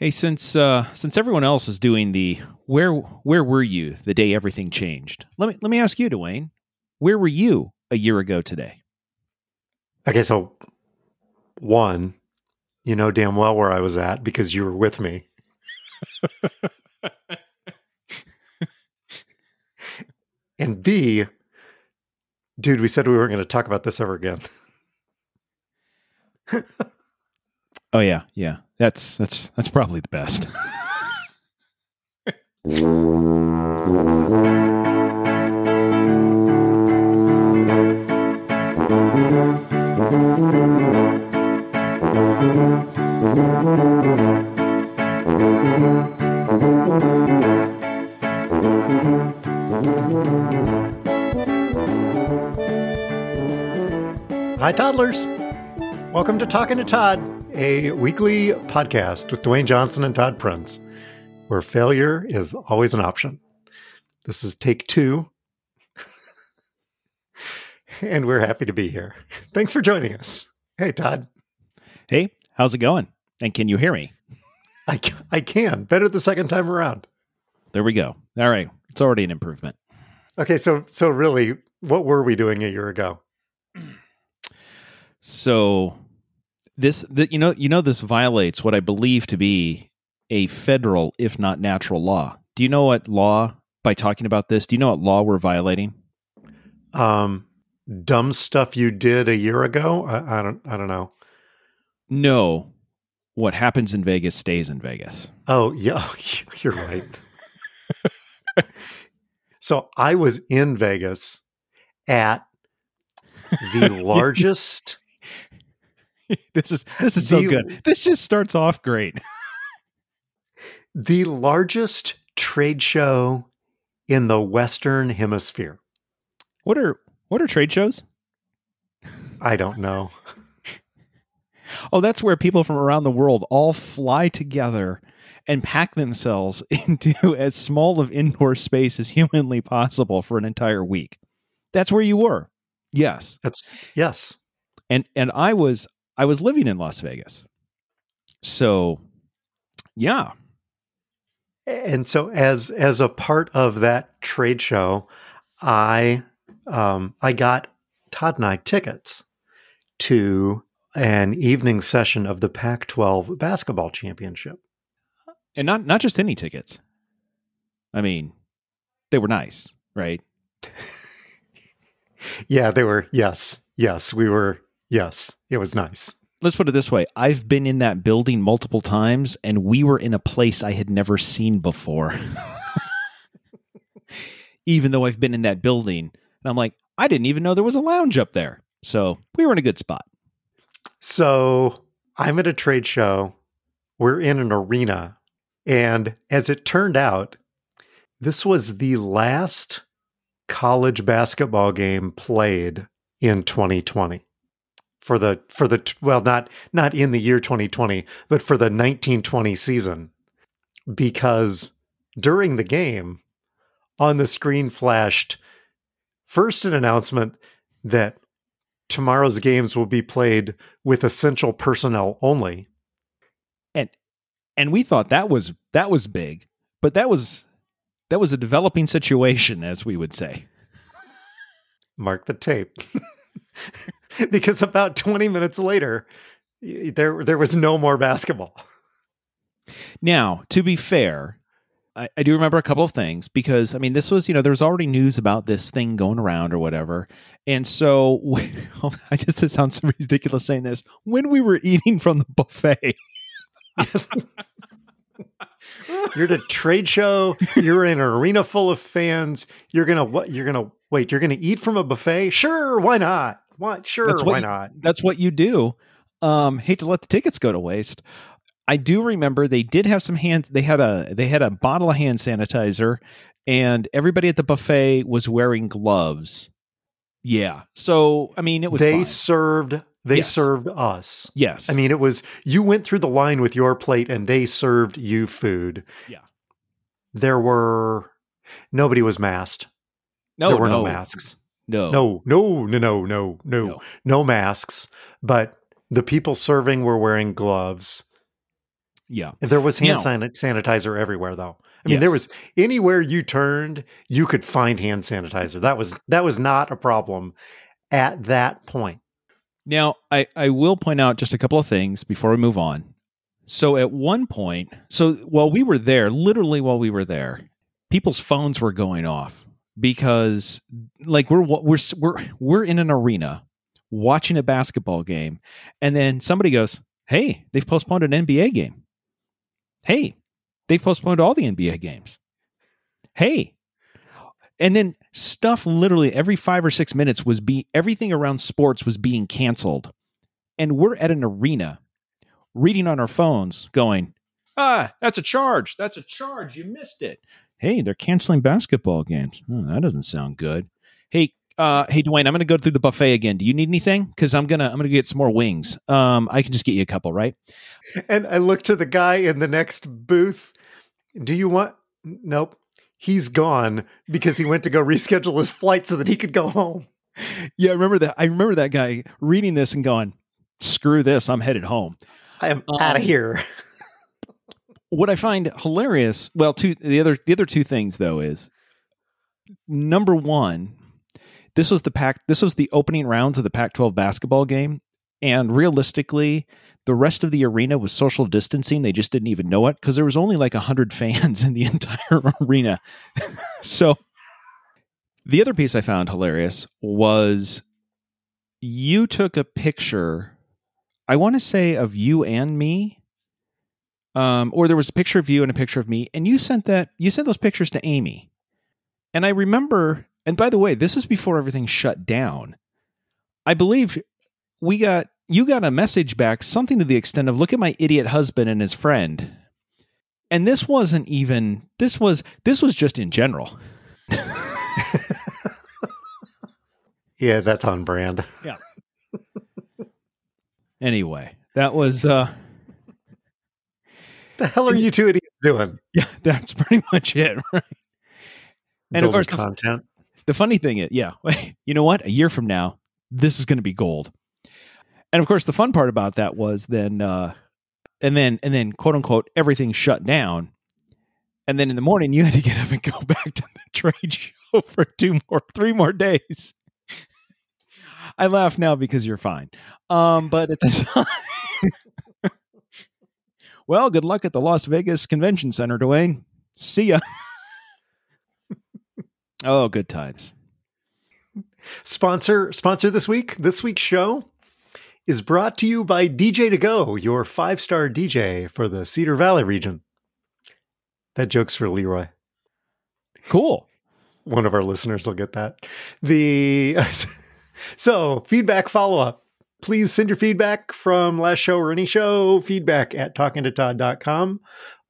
Hey, since uh, since everyone else is doing the where where were you the day everything changed? Let me let me ask you, Dwayne. Where were you a year ago today? Okay, so one, you know damn well where I was at because you were with me. and B, dude, we said we weren't going to talk about this ever again. oh yeah, yeah. That's that's that's probably the best. Hi, toddlers. Welcome to Talking to Todd, a weekly podcast with Dwayne Johnson and Todd Prince, where failure is always an option. This is take two, and we're happy to be here. Thanks for joining us. Hey, Todd. Hey, how's it going? And can you hear me? I, I can. Better the second time around. There we go. All right. It's already an improvement. Okay, so so really, what were we doing a year ago? So this the, you know you know this violates what I believe to be a federal if not natural law. Do you know what law by talking about this? Do you know what law we're violating? Um dumb stuff you did a year ago? I, I don't I don't know. No. What happens in Vegas stays in Vegas. Oh, yeah, you're right. so I was in Vegas at the largest this is this is so good. This just starts off great. the largest trade show in the Western Hemisphere. What are what are trade shows? I don't know. oh, that's where people from around the world all fly together and pack themselves into as small of indoor space as humanly possible for an entire week. That's where you were. Yes. That's yes. And and I was I was living in Las Vegas. So, yeah. And so as as a part of that trade show, I um I got Todd and I tickets to an evening session of the Pac-12 basketball championship. And not not just any tickets. I mean, they were nice, right? yeah, they were. Yes. Yes, we were Yes, it was nice. Let's put it this way I've been in that building multiple times, and we were in a place I had never seen before. even though I've been in that building. And I'm like, I didn't even know there was a lounge up there. So we were in a good spot. So I'm at a trade show. We're in an arena. And as it turned out, this was the last college basketball game played in 2020 for the for the well not not in the year 2020 but for the 1920 season. Because during the game on the screen flashed first an announcement that tomorrow's games will be played with essential personnel only. And and we thought that was that was big but that was that was a developing situation as we would say. Mark the tape because about 20 minutes later, there there was no more basketball. Now, to be fair, I, I, do remember a couple of things because I mean, this was you know there was already news about this thing going around or whatever, and so when, oh, I just it sounds so ridiculous saying this when we were eating from the buffet. you're at a trade show. You're in an arena full of fans. You're gonna what? You're gonna wait. You're gonna eat from a buffet? Sure, why not? Why? Sure, that's why you, not? That's what you do. Um, hate to let the tickets go to waste. I do remember they did have some hand. They had a they had a bottle of hand sanitizer, and everybody at the buffet was wearing gloves. Yeah. So I mean, it was they fine. served they yes. served us. Yes. I mean, it was you went through the line with your plate and they served you food. Yeah. There were nobody was masked. No, there were no, no masks. No. No, no, no, no, no, no, no, masks. But the people serving were wearing gloves. Yeah. There was hand Now- sanitizer everywhere, though. I mean, there was anywhere you turned, you could find hand sanitizer. That was that was not a problem at that point. Now, I, I will point out just a couple of things before we move on. So, at one point, so while we were there, literally while we were there, people's phones were going off because, like, we're we're we're we're in an arena watching a basketball game, and then somebody goes, "Hey, they've postponed an NBA game. Hey, they've postponed all the NBA games. Hey." And then stuff literally every five or six minutes was be everything around sports was being canceled. And we're at an arena reading on our phones, going, Ah, that's a charge. That's a charge. You missed it. Hey, they're canceling basketball games. Oh, that doesn't sound good. Hey, uh, hey Dwayne, I'm gonna go through the buffet again. Do you need anything? Because I'm gonna I'm gonna get some more wings. Um, I can just get you a couple, right? And I look to the guy in the next booth. Do you want? Nope. He's gone because he went to go reschedule his flight so that he could go home. Yeah, I remember that. I remember that guy reading this and going, "Screw this, I'm headed home." I am Um, out of here. What I find hilarious, well, two the other the other two things though is number one, this was the pack this was the opening rounds of the Pac-12 basketball game, and realistically, the rest of the arena was social distancing. They just didn't even know it because there was only like hundred fans in the entire arena. so, the other piece I found hilarious was you took a picture. I want to say of you and me um, or there was a picture of you and a picture of me, and you sent that you sent those pictures to Amy. And I remember, and by the way, this is before everything shut down. I believe we got you got a message back, something to the extent of look at my idiot husband and his friend. And this wasn't even this was this was just in general. Yeah, that's on brand. Yeah. Anyway, that was uh the hell are you two idiots doing? yeah, that's pretty much it, right? And of course the- content. the funny thing is, yeah, you know what? A year from now, this is going to be gold. And of course, the fun part about that was then, uh, and then, and then, quote unquote, everything shut down. And then in the morning, you had to get up and go back to the trade show for two more, three more days. I laugh now because you're fine. Um, but at the time, well, good luck at the Las Vegas Convention Center, Dwayne. See ya. oh, good times. Sponsor sponsor this week. This week's show is brought to you by DJ to Go, your five star DJ for the Cedar Valley region. That joke's for Leroy. Cool. One of our listeners will get that. The so feedback follow up. Please send your feedback from last show or any show. Feedback at talkingtotodd.com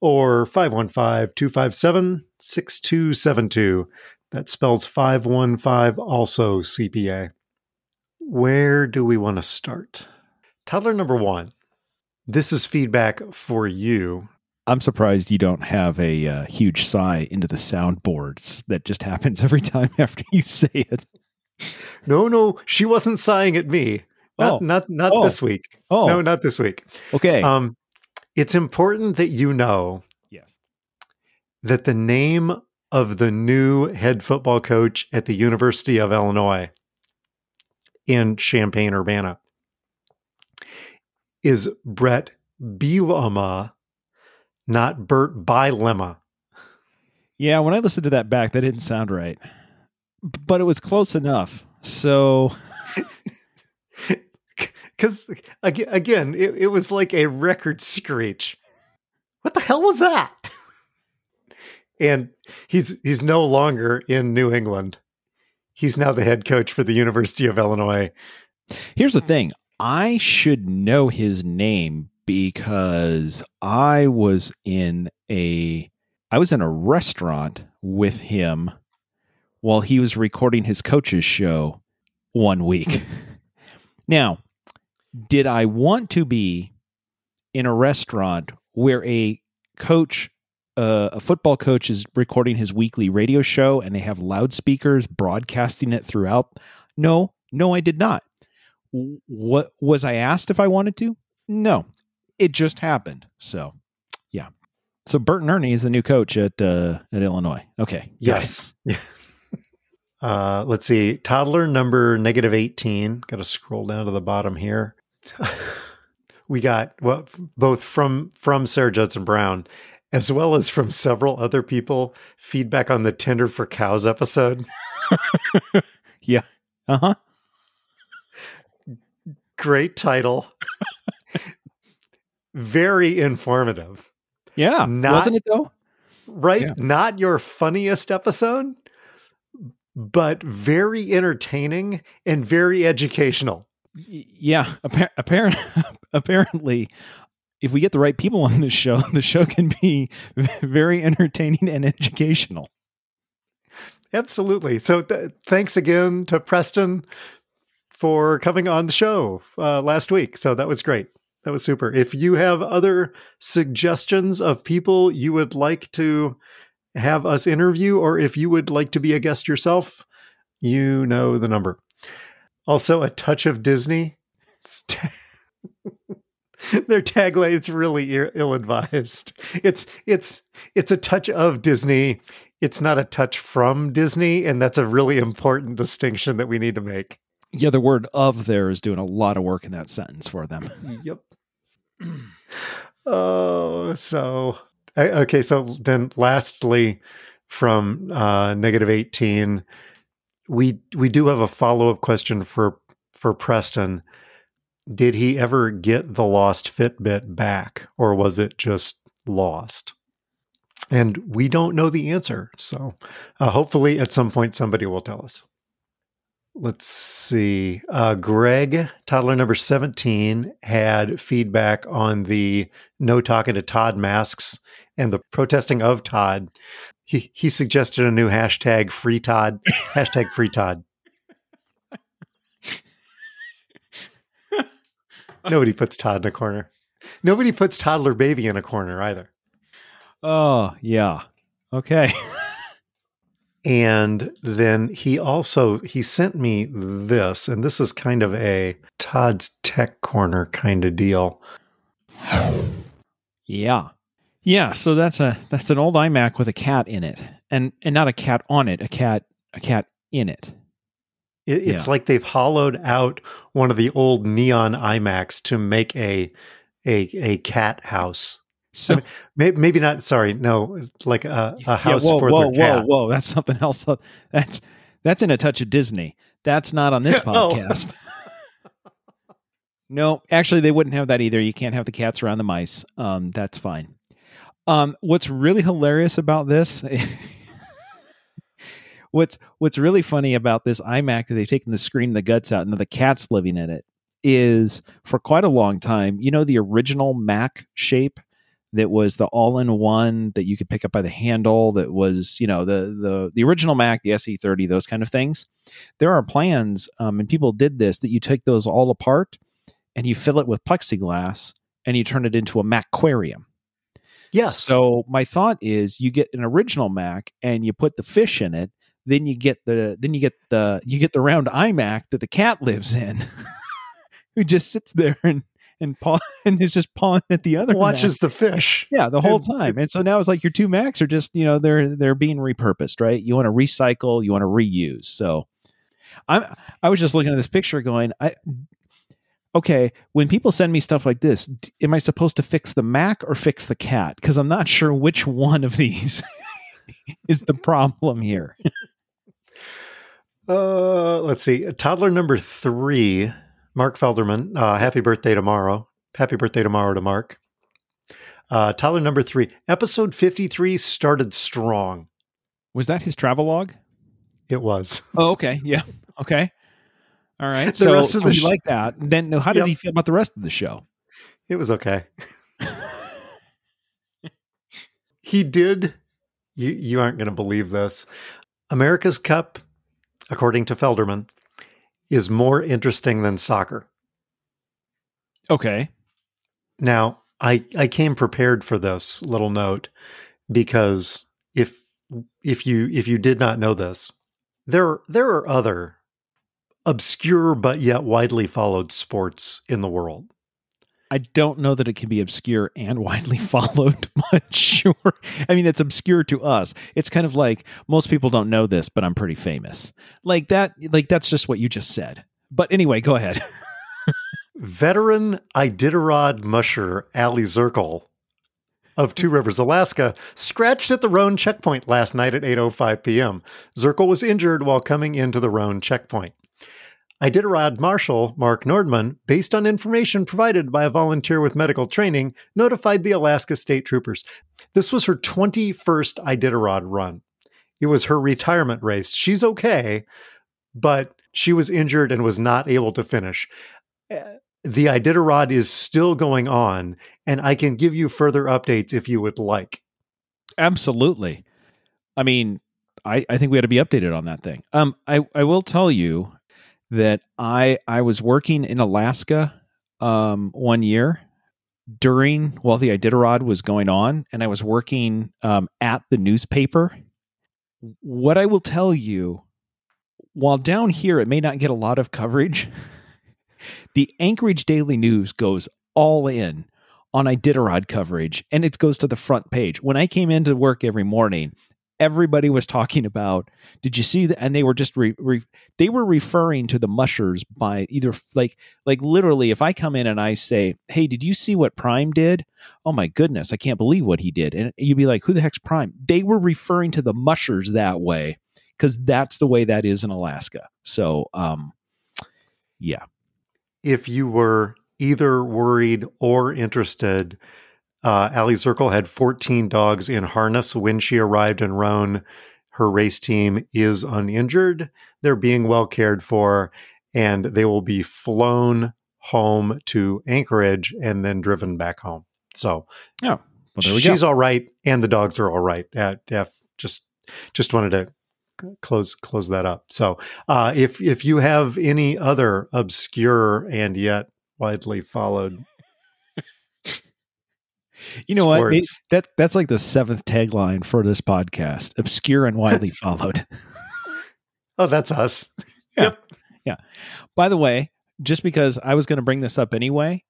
or 515-257-6272. That spells 515 also CPA. Where do we want to start? Toddler number one. This is feedback for you. I'm surprised you don't have a uh, huge sigh into the soundboards that just happens every time after you say it. No, no, she wasn't sighing at me. Not Oh. not not Oh. this week. Oh, No, not this week. okay. Um it's important that you know yes. that the name of the new head football coach at the University of Illinois in Champaign Urbana is Bret Bielema, not Bert Bielema. Yeah, when I listened to that back, that didn't sound right, but it was close enough. So Because again, it, it was like a record screech. What the hell was that? And he's he's no longer in New England. He's now the head coach for the University of Illinois. here's the thing: I should know his name because I was in a I was in a restaurant with him while he was recording his coach's show one week. now, did I want to be in a restaurant where a coach, uh, a football coach, is recording his weekly radio show and they have loudspeakers broadcasting it throughout? No, no, I did not. What was I asked if I wanted to? No, it just happened. So yeah. So Bert and Ernie is the new coach at uh, at Illinois. Okay. Yes. Uh, let's see. Toddler number negative 18. Got to scroll down to the bottom here. We got well, both from from Sarah Judson Brown as well as from several other people feedback on the Tender for Cows episode. Yeah. Uh huh. Great title. Very informative. Yeah. Not- Wasn't it though? Right? Yeah. Not your funniest episode, but very entertaining and very educational. Yeah. Appar- apparent, apparently, if we get the right people on this show, the show can be very entertaining and educational. Absolutely. So th- thanks again to Preston for coming on the show uh, last week. So that was great. That was super. If you have other suggestions of people you would like to have us interview, or if you would like to be a guest yourself, you know the number. Also, a touch of Disney. Ta- Their tagline's really ill advised. It's it's it's a touch of Disney. It's not a touch from Disney, and that's a really important distinction that we need to make. Yeah, the word of there is doing a lot of work in that sentence for them. Yep. oh, so I- okay. So then, lastly, from uh, negative eighteen, we we do have a follow up question for for Preston. Did he ever get the lost Fitbit back, or was it just lost? And we don't know the answer. So uh, hopefully, at some point, somebody will tell us. Let's see. Uh, Greg, toddler number 17, had feedback on the no talking to Todd masks and the protesting of Todd. He, he suggested a new hashtag free Todd, hashtag free Todd. Nobody puts Todd in a corner. Nobody puts toddler baby in a corner either. Oh, yeah. Okay. And then he also he sent me this, and this is kind of a Todd's Tech Corner kind of deal. Yeah. Yeah, so that's a that's an old iMac with a cat in it. And and not a cat on it, a cat a cat in it. It, it's Yeah. like they've hollowed out one of the old neon iMacs to make a a a cat house. So mean, Maybe, maybe not. Sorry, no, like a, a house yeah, whoa, for whoa, their cat. whoa, whoa. That's something else. That's that's in a touch of Disney. That's not on this Oh. podcast. no, actually they wouldn't have that either. You can't have the cats around the mice. Um, that's fine. Um, what's really hilarious about this what's what's really funny about this iMac that they've taken the screen the guts out and the cat's living in it is for quite a long time, you know, the original Mac shape that was the all-in-one that you could pick up by the handle that was you know the the the original mac the se30 those kind of things? There are plans um, and people did this that you take those all apart and you fill it with plexiglass and you turn it into a macquarium Yes. so my thought is you get an original mac and you put the fish in it then you get the then you get the you get the round imac that the cat lives in who just sits there and and paw and is just pawing at the other Mac. watches the fish. Yeah, the whole time. And so now it's like your two Macs are just, you know, they're they're being repurposed, right? You want to recycle, you want to reuse. So I'm I was just looking at this picture going, I okay, when people send me stuff like this, am I supposed to fix the Mac or fix the cat? Because I'm not sure which one of these is the problem here. Uh, let's see. Toddler number three, Mark Felderman. Uh, happy birthday tomorrow. Happy birthday tomorrow to Mark. Uh, toddler number three, episode 53 started strong. Was that his travel log? It was. Oh, okay. Yeah. Okay. All right. The so, rest of so the he sh- liked that. Then how did Yep. he feel about the rest of the show? It was okay. he did. You, you aren't going to believe this. America's Cup, according to Felderman, is more interesting than soccer. Okay. Now, I I came prepared for this little note because if if you if you did not know this, there there are other obscure but yet widely followed sports in the world. I don't know that it can be obscure and widely followed, but sure. I mean, it's obscure to us. It's kind of like most people don't know this, but I'm pretty famous. Like that, like that's just what you just said. But anyway, go ahead. Veteran Iditarod musher Aliy Zirkle of Two Rivers, Alaska, scratched at the Rohn checkpoint last night at 8:05 p.m. Zirkle was injured while coming into the Rohn checkpoint. Iditarod Marshal Mark Nordman, based on information provided by a volunteer with medical training, notified the Alaska State Troopers. This was her 21st Iditarod run. It was her retirement race. She's okay, but she was injured and was not able to finish. Uh, the Iditarod is still going on, and I can give you further updates if you would like. Absolutely. I mean, I, I think we had to be updated on that thing. Um, I, I will tell you that I I was working in Alaska um, one year during while the Iditarod was going on, and I was working um, at the newspaper. What I will tell you, while down here it may not get a lot of coverage, the Anchorage Daily News goes all in on Iditarod coverage, and it goes to the front page. When I came into work every morning, everybody was talking about did you see that and they were just re, re, they were referring to the mushers by either like like literally if i come in and i say hey did you see what prime did? Oh my goodness i can't believe what he did. And you'd be like who the heck's prime? They were referring to the mushers that way because that's the way that is in alaska. So um yeah. If you were either worried or interested uh, Aliy Zirkle had 14 dogs in harness when she arrived in Rohn. Her race team is uninjured. They're being well cared for, and they will be flown home to Anchorage and then driven back home. So, oh, well, she's go. all right, and the dogs are all right. Uh, just just wanted to close close that up. So, uh, if if you have any other obscure and yet widely followed you know Sports. what? It, that that's like the seventh tagline for this podcast: obscure and widely followed. oh, that's us. Yeah. Yep. Yeah. By the way, just because I was going to bring this up anyway,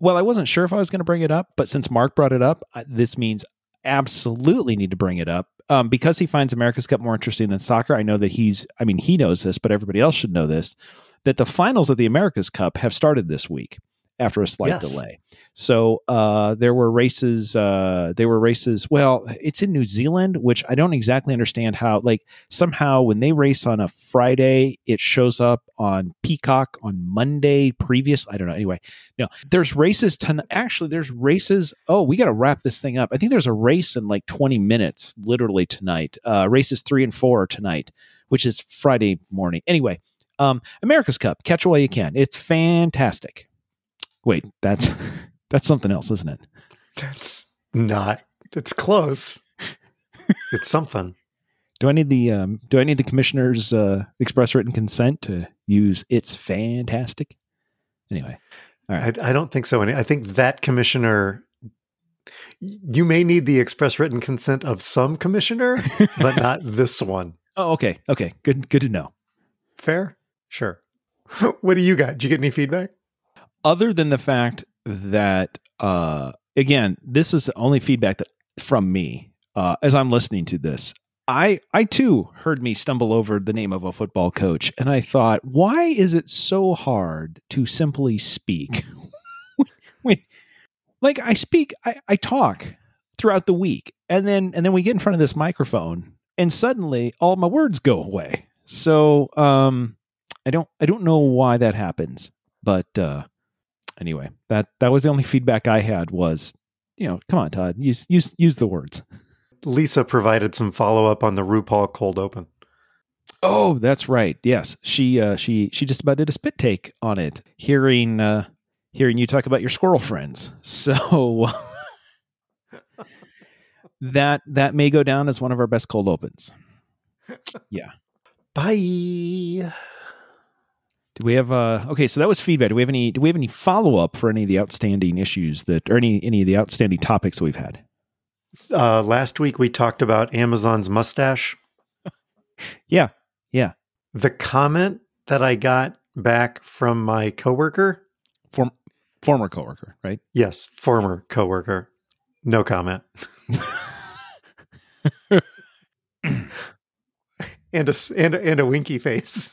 well, I wasn't sure if I was going to bring it up, but since Mark brought it up, this means absolutely need to bring it up um, because he finds America's Cup more interesting than soccer. I know that he's, I mean, he knows this, but everybody else should know this that the finals of the America's Cup have started this week after a slight yes. delay. So uh, there were races. Uh, there were races. Well, it's in New Zealand, which I don't exactly understand how. Like somehow when they race on a Friday, it shows up on Peacock on Monday. Previous, I don't know. Anyway, no, there's races. Ton- actually, there's races. Oh, we got to wrap this thing up. I think there's a race in like 20 minutes, literally tonight. Uh, races three and four tonight, which is Friday morning. Anyway. Um, America's Cup, catch it while you can. It's fantastic. Wait, that's that's something else, isn't it? That's not. It's close. it's something. Do I need the um, Do I need the commissioner's uh, express written consent to use? It's fantastic. Anyway, all right. I, I don't think so. I think that commissioner. You may need the express written consent of some commissioner, but not this one. Oh, okay. Okay. Good. Good to know. Fair. Sure. What do you got? Did you get any feedback? Other than the fact that uh again this is the only feedback that from me uh as i'm listening to this i i too heard me stumble over the name of a football coach and i thought why is it so hard to simply speak? Like i speak I, I talk throughout the week and then and then we get in front of this microphone and suddenly all my words go away. So um i don't i don't know why that happens but uh anyway, that that was the only feedback I had was, you know, come on, Todd, use use use the words. Lisa provided some follow up on the RuPaul cold open. Oh, that's right. Yes, she uh, she she just about did a spit take on it. Hearing uh, hearing you talk about your squirrel friends, so that that may go down as one of our best cold opens. Yeah. Bye. Do we have uh okay, so that was feedback. Do we have any do we have any follow up for any of the outstanding issues that or any any of the outstanding topics that we've had? Uh last week we talked about Amazon's mustache. yeah. Yeah. The comment that I got back from my coworker from Former coworker, right? Yes, former coworker. No comment. and a and, and a winky face.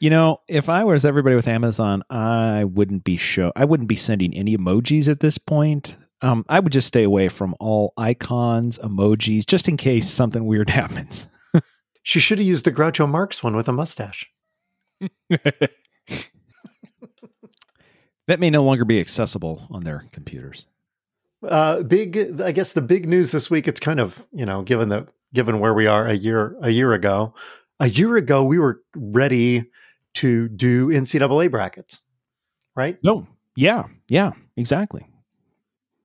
You know, if I was everybody with Amazon, I wouldn't be show. I wouldn't be sending any emojis at this point. Um, I would just stay away from all icons, emojis, just in case something weird happens. she should have used the Groucho Marx one with a mustache. that may no longer be accessible on their computers. Uh, big, I guess the big news this week. It's kind of you know given the given where we are a year a year ago. A year ago, we were ready to do NCAA brackets, right? No, yeah, yeah, exactly.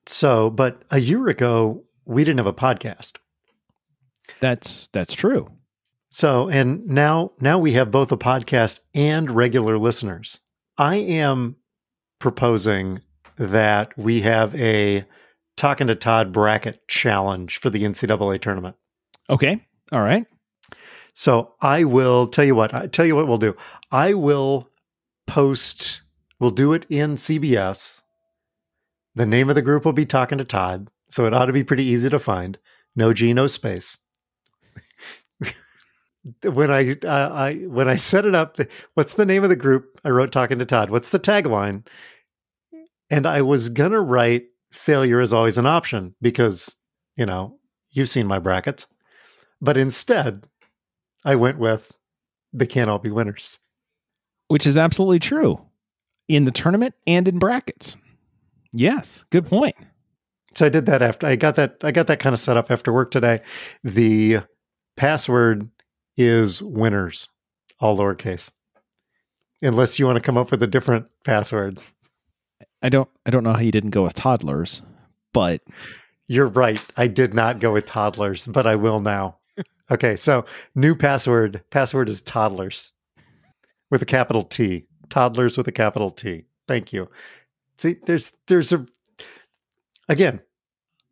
So, but a year ago, we didn't have a podcast. That's that's true. So, and now now we have both a podcast and regular listeners. I am proposing that we have a talking to Todd bracket challenge for the NCAA tournament. Okay. All right. So I will tell you what, I tell you what we'll do. I will post, we'll do it in CBS. The name of the group will be Talking to Todd. So it ought to be pretty easy to find. No G, no space. when I, I when I set it up, what's the name of the group? I wrote Talking to Todd. What's the tagline? And I was gonna write failure is always an option because, you know, you've seen my brackets. But instead, I went with they can't all be winners. Which is absolutely true in the tournament and in brackets. Yes, good point. So I did that after I got that I got that kind of set up after work today. The password is winners, all lowercase. Unless you want to come up with a different password. I don't I don't know how you didn't go with toddlers, but you're right. I did not go with toddlers, but I will now. Okay, so new password. Password is toddlers with a capital T. Toddlers with a capital T. Thank you. See, there's there's a again,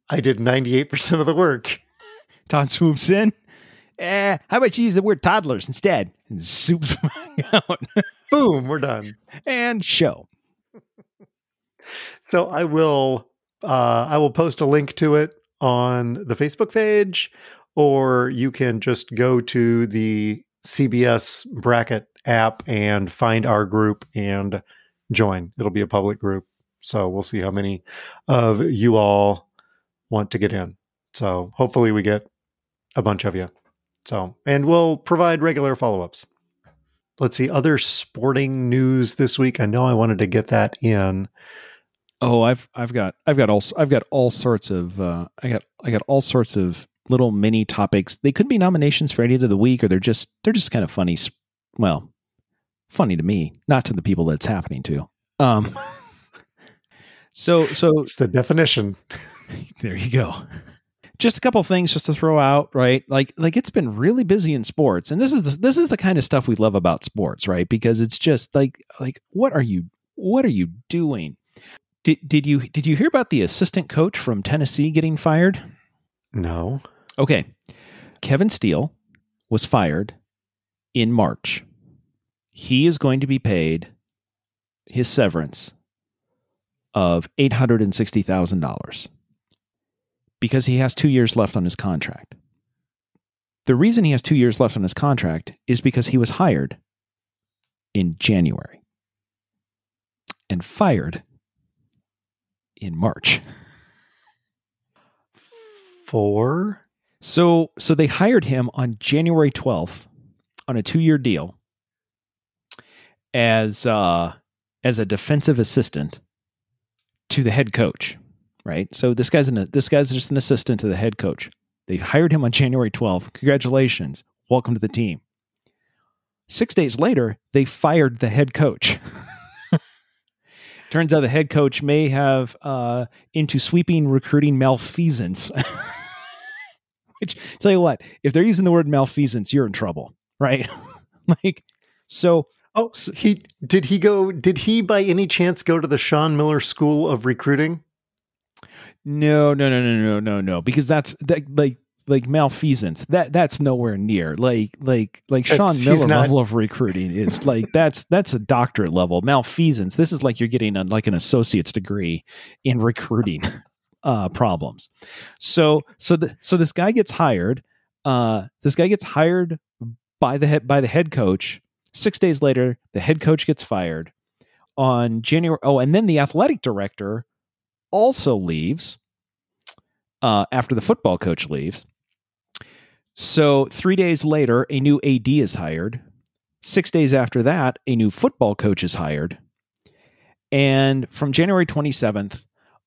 I did 98% of the work. Todd swoops in. Eh, how about you use the word toddlers instead? And swoops out. Boom, we're done. And show. so I will uh, I will post a link to it on the Facebook page or you can just go to the CBS bracket app and find our group and join. It'll be a public group. So we'll see how many of you all want to get in. So hopefully we get a bunch of you. So, and we'll provide regular follow ups. Let's see, other sporting news this week. I know I wanted to get that in. Oh, I've I've got I've got all I've got all sorts of uh, I got I got all sorts of little mini topics. They could be nominations for any of the week, or they're just they're just kind of funny. Well, funny to me, not to the people that's happening to. Um, so so it's the definition. there you go. Just a couple things just to throw out, right? Like like it's been really busy in sports, and this is the, this is the kind of stuff we love about sports, right? Because it's just like like what are you what are you doing? Did did you did you hear about the assistant coach from Tennessee getting fired? No. Okay. Kevin Steele was fired in March. He is going to be paid his severance of $860,000 because he has two years left on his contract. The reason he has two years left on his contract is because he was hired in January and fired in March. For so so they hired him on January 12th on a 2-year deal as uh as a defensive assistant to the head coach, right? So this guy's an this guy's just an assistant to the head coach. They hired him on January 12th. Congratulations. Welcome to the team. 6 days later, they fired the head coach. Turns out the head coach may have uh, into sweeping recruiting malfeasance. Which tell you what, if they're using the word malfeasance, you're in trouble, right? like, so. Oh, so he did he go? Did he by any chance go to the Sean Miller School of Recruiting? No, no, no, no, no, no, no. Because that's that, like like malfeasance that that's nowhere near like like like Sean It's- Miller not- level of recruiting is like that's that's a doctorate level malfeasance. This is like you're getting a, like an associate's degree in recruiting uh, problems. So so the so this guy gets hired. Uh, this guy gets hired by the head by the head coach. Six days later, the head coach gets fired. On January, oh, and then the athletic director also leaves uh, after the football coach leaves. So three days later, a new AD is hired. Six days after that, a new football coach is hired. And from January 27th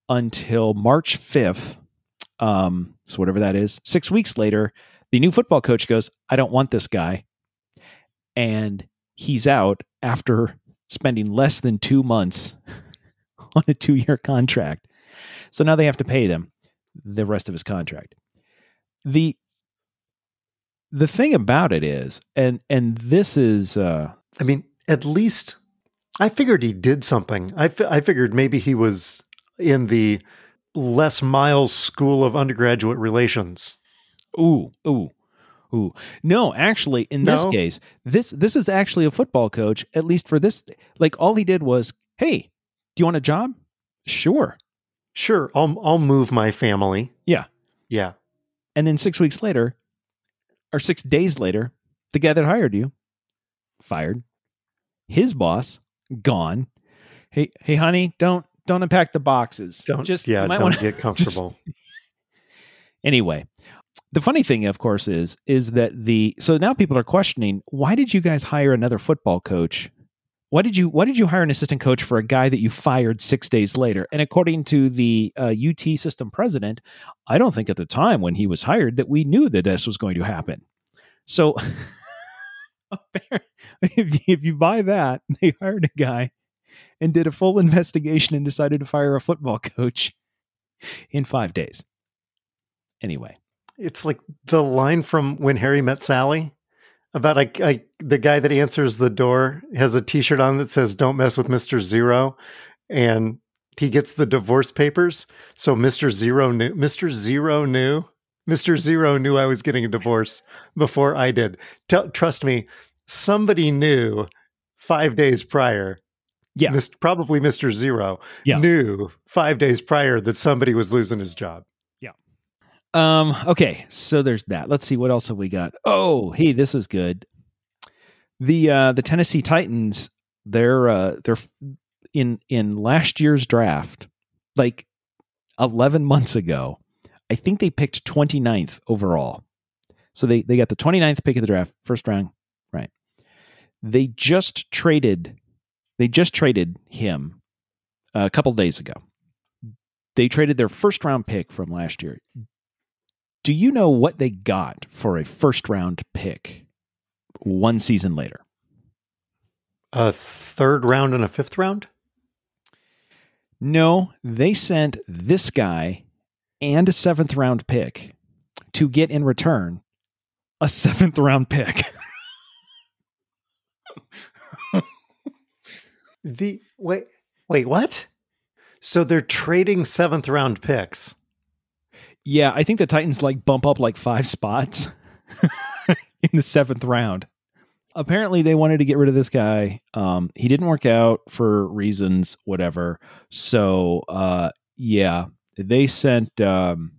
until March 5th, um, so whatever that is, six weeks later, the new football coach goes, I don't want this guy. And he's out after spending less than two months on a two year contract. So now they have to pay them the rest of his contract. The the thing about it is, and and this is uh I mean, at least I figured he did something. I, fi- I figured maybe he was in the Les Miles School of Undergraduate Relations. ooh, ooh, ooh. No, actually, in this case, this this is actually a football coach, at least for this like all he did was, Hey, do you want a job? Sure. Sure, I'll I'll move my family. Yeah. Yeah. And then six weeks later, or six days later, the guy that hired you fired. His boss gone. Hey, hey, honey, don't don't unpack the boxes. Don't just yeah, don't wanna- get comfortable. anyway. The funny thing, of course, is is that the so now people are questioning why did you guys hire another football coach? Why did you why did you hire an assistant coach for a guy that you fired six days later? And according to the uh, UT system president, I don't think at the time when he was hired that we knew that this was going to happen. So, if if you buy that, they hired a guy and did a full investigation and decided to fire a football coach in five days. Anyway, It's like the line from When Harry Met Sally about a, a, the guy that answers the door has a T-shirt on that says "Don't mess with Mister Zero," and he gets the divorce papers. So Mister Zero knew. Mister Zero knew. Mister Zero knew I was getting a divorce before I did. Tell trust me, somebody knew five days prior. Yeah. Mis- probably Mister Zero Yeah. knew five days prior that somebody was losing his job. Yeah. Um, okay, so there's that. Let's see what else have we got. Oh, hey, this is good. The uh the Tennessee Titans, they're uh they're in in last year's draft, like 11 months ago. I think they picked 29th overall. So they they got the 29th pick of the draft, first round, right. They just traded they just traded him uh, a couple days ago. They traded their first round pick from last year. Do you know what they got for a first round pick one season later? A third round and a fifth round. No, they sent this guy and a seventh round pick to get in return a seventh round pick. The wait, wait, what? So they're trading seventh round picks. yeah, I think the Titans like bump up like five spots in the seventh round. Apparently, they wanted to get rid of this guy. Um, he didn't work out for reasons, whatever. So, uh, yeah, they sent um,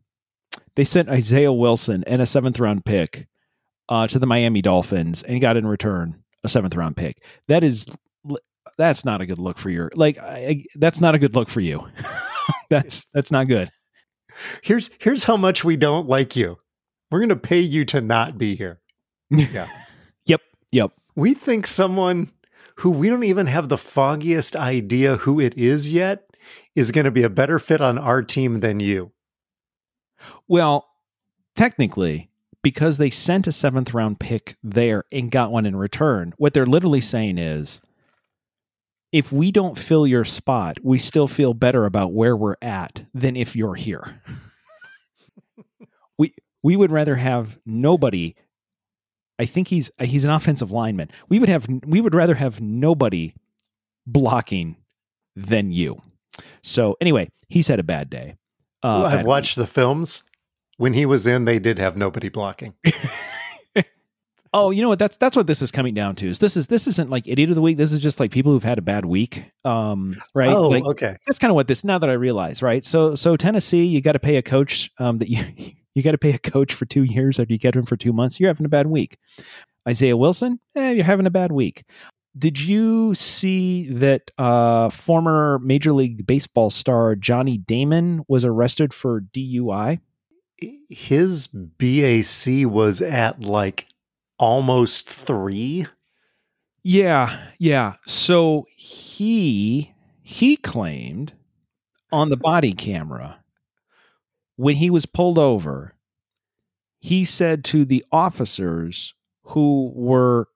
they sent Isaiah Wilson and a seventh round pick uh, to the Miami Dolphins, and got in return a seventh round pick. That is that's not a good look for your like. I, that's not a good look for you. that's that's not good. Here's here's how much we don't like you. We're going to pay you to not be here. Yeah. Yep. Yep. We think someone who we don't even have the foggiest idea who it is yet is going to be a better fit on our team than you. Well, technically, because they sent a seventh round pick there and got one in return, what they're literally saying is if we don't fill your spot, we still feel better about where we're at than if you're here. we we would rather have nobody I think he's he's an offensive lineman. We would have we would rather have nobody blocking than you. So anyway, he's had a bad day. Uh, I've watched the films. when he was in, they did have nobody blocking. Oh, you know what? That's that's what this is coming down to. Is this is this isn't like idiot of the week. This is just like people who've had a bad week. Um, right? Oh, like, okay. that's kind of what this. Now that I realize, right? So so Tennessee, you got to pay a coach. Um, that you you got to pay a coach for two years, or you get him for two months. You're having a bad week. Isaiah Wilson, eh, you're having a bad week. Did you see that uh, former Major League Baseball star Johnny Damon was arrested for DUI? His BAC was at like almost three. Yeah, yeah. So he he claimed on the body camera when he was pulled over, he said to the officers who were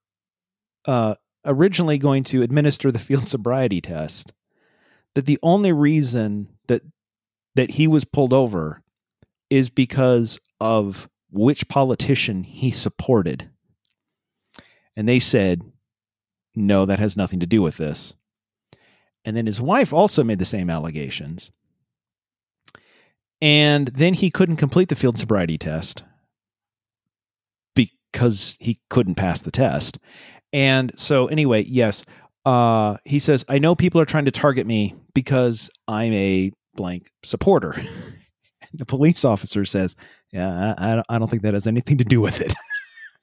uh, originally going to administer the field sobriety test that the only reason that that he was pulled over is because of which politician he supported. And they said, no, that has nothing to do with this. And then his wife also made the same allegations. And then he couldn't complete the field sobriety test because he couldn't pass the test. And so, anyway, yes, uh, he says, I know people are trying to target me because I'm a blank supporter. the police officer says, Yeah, I, I don't think that has anything to do with it.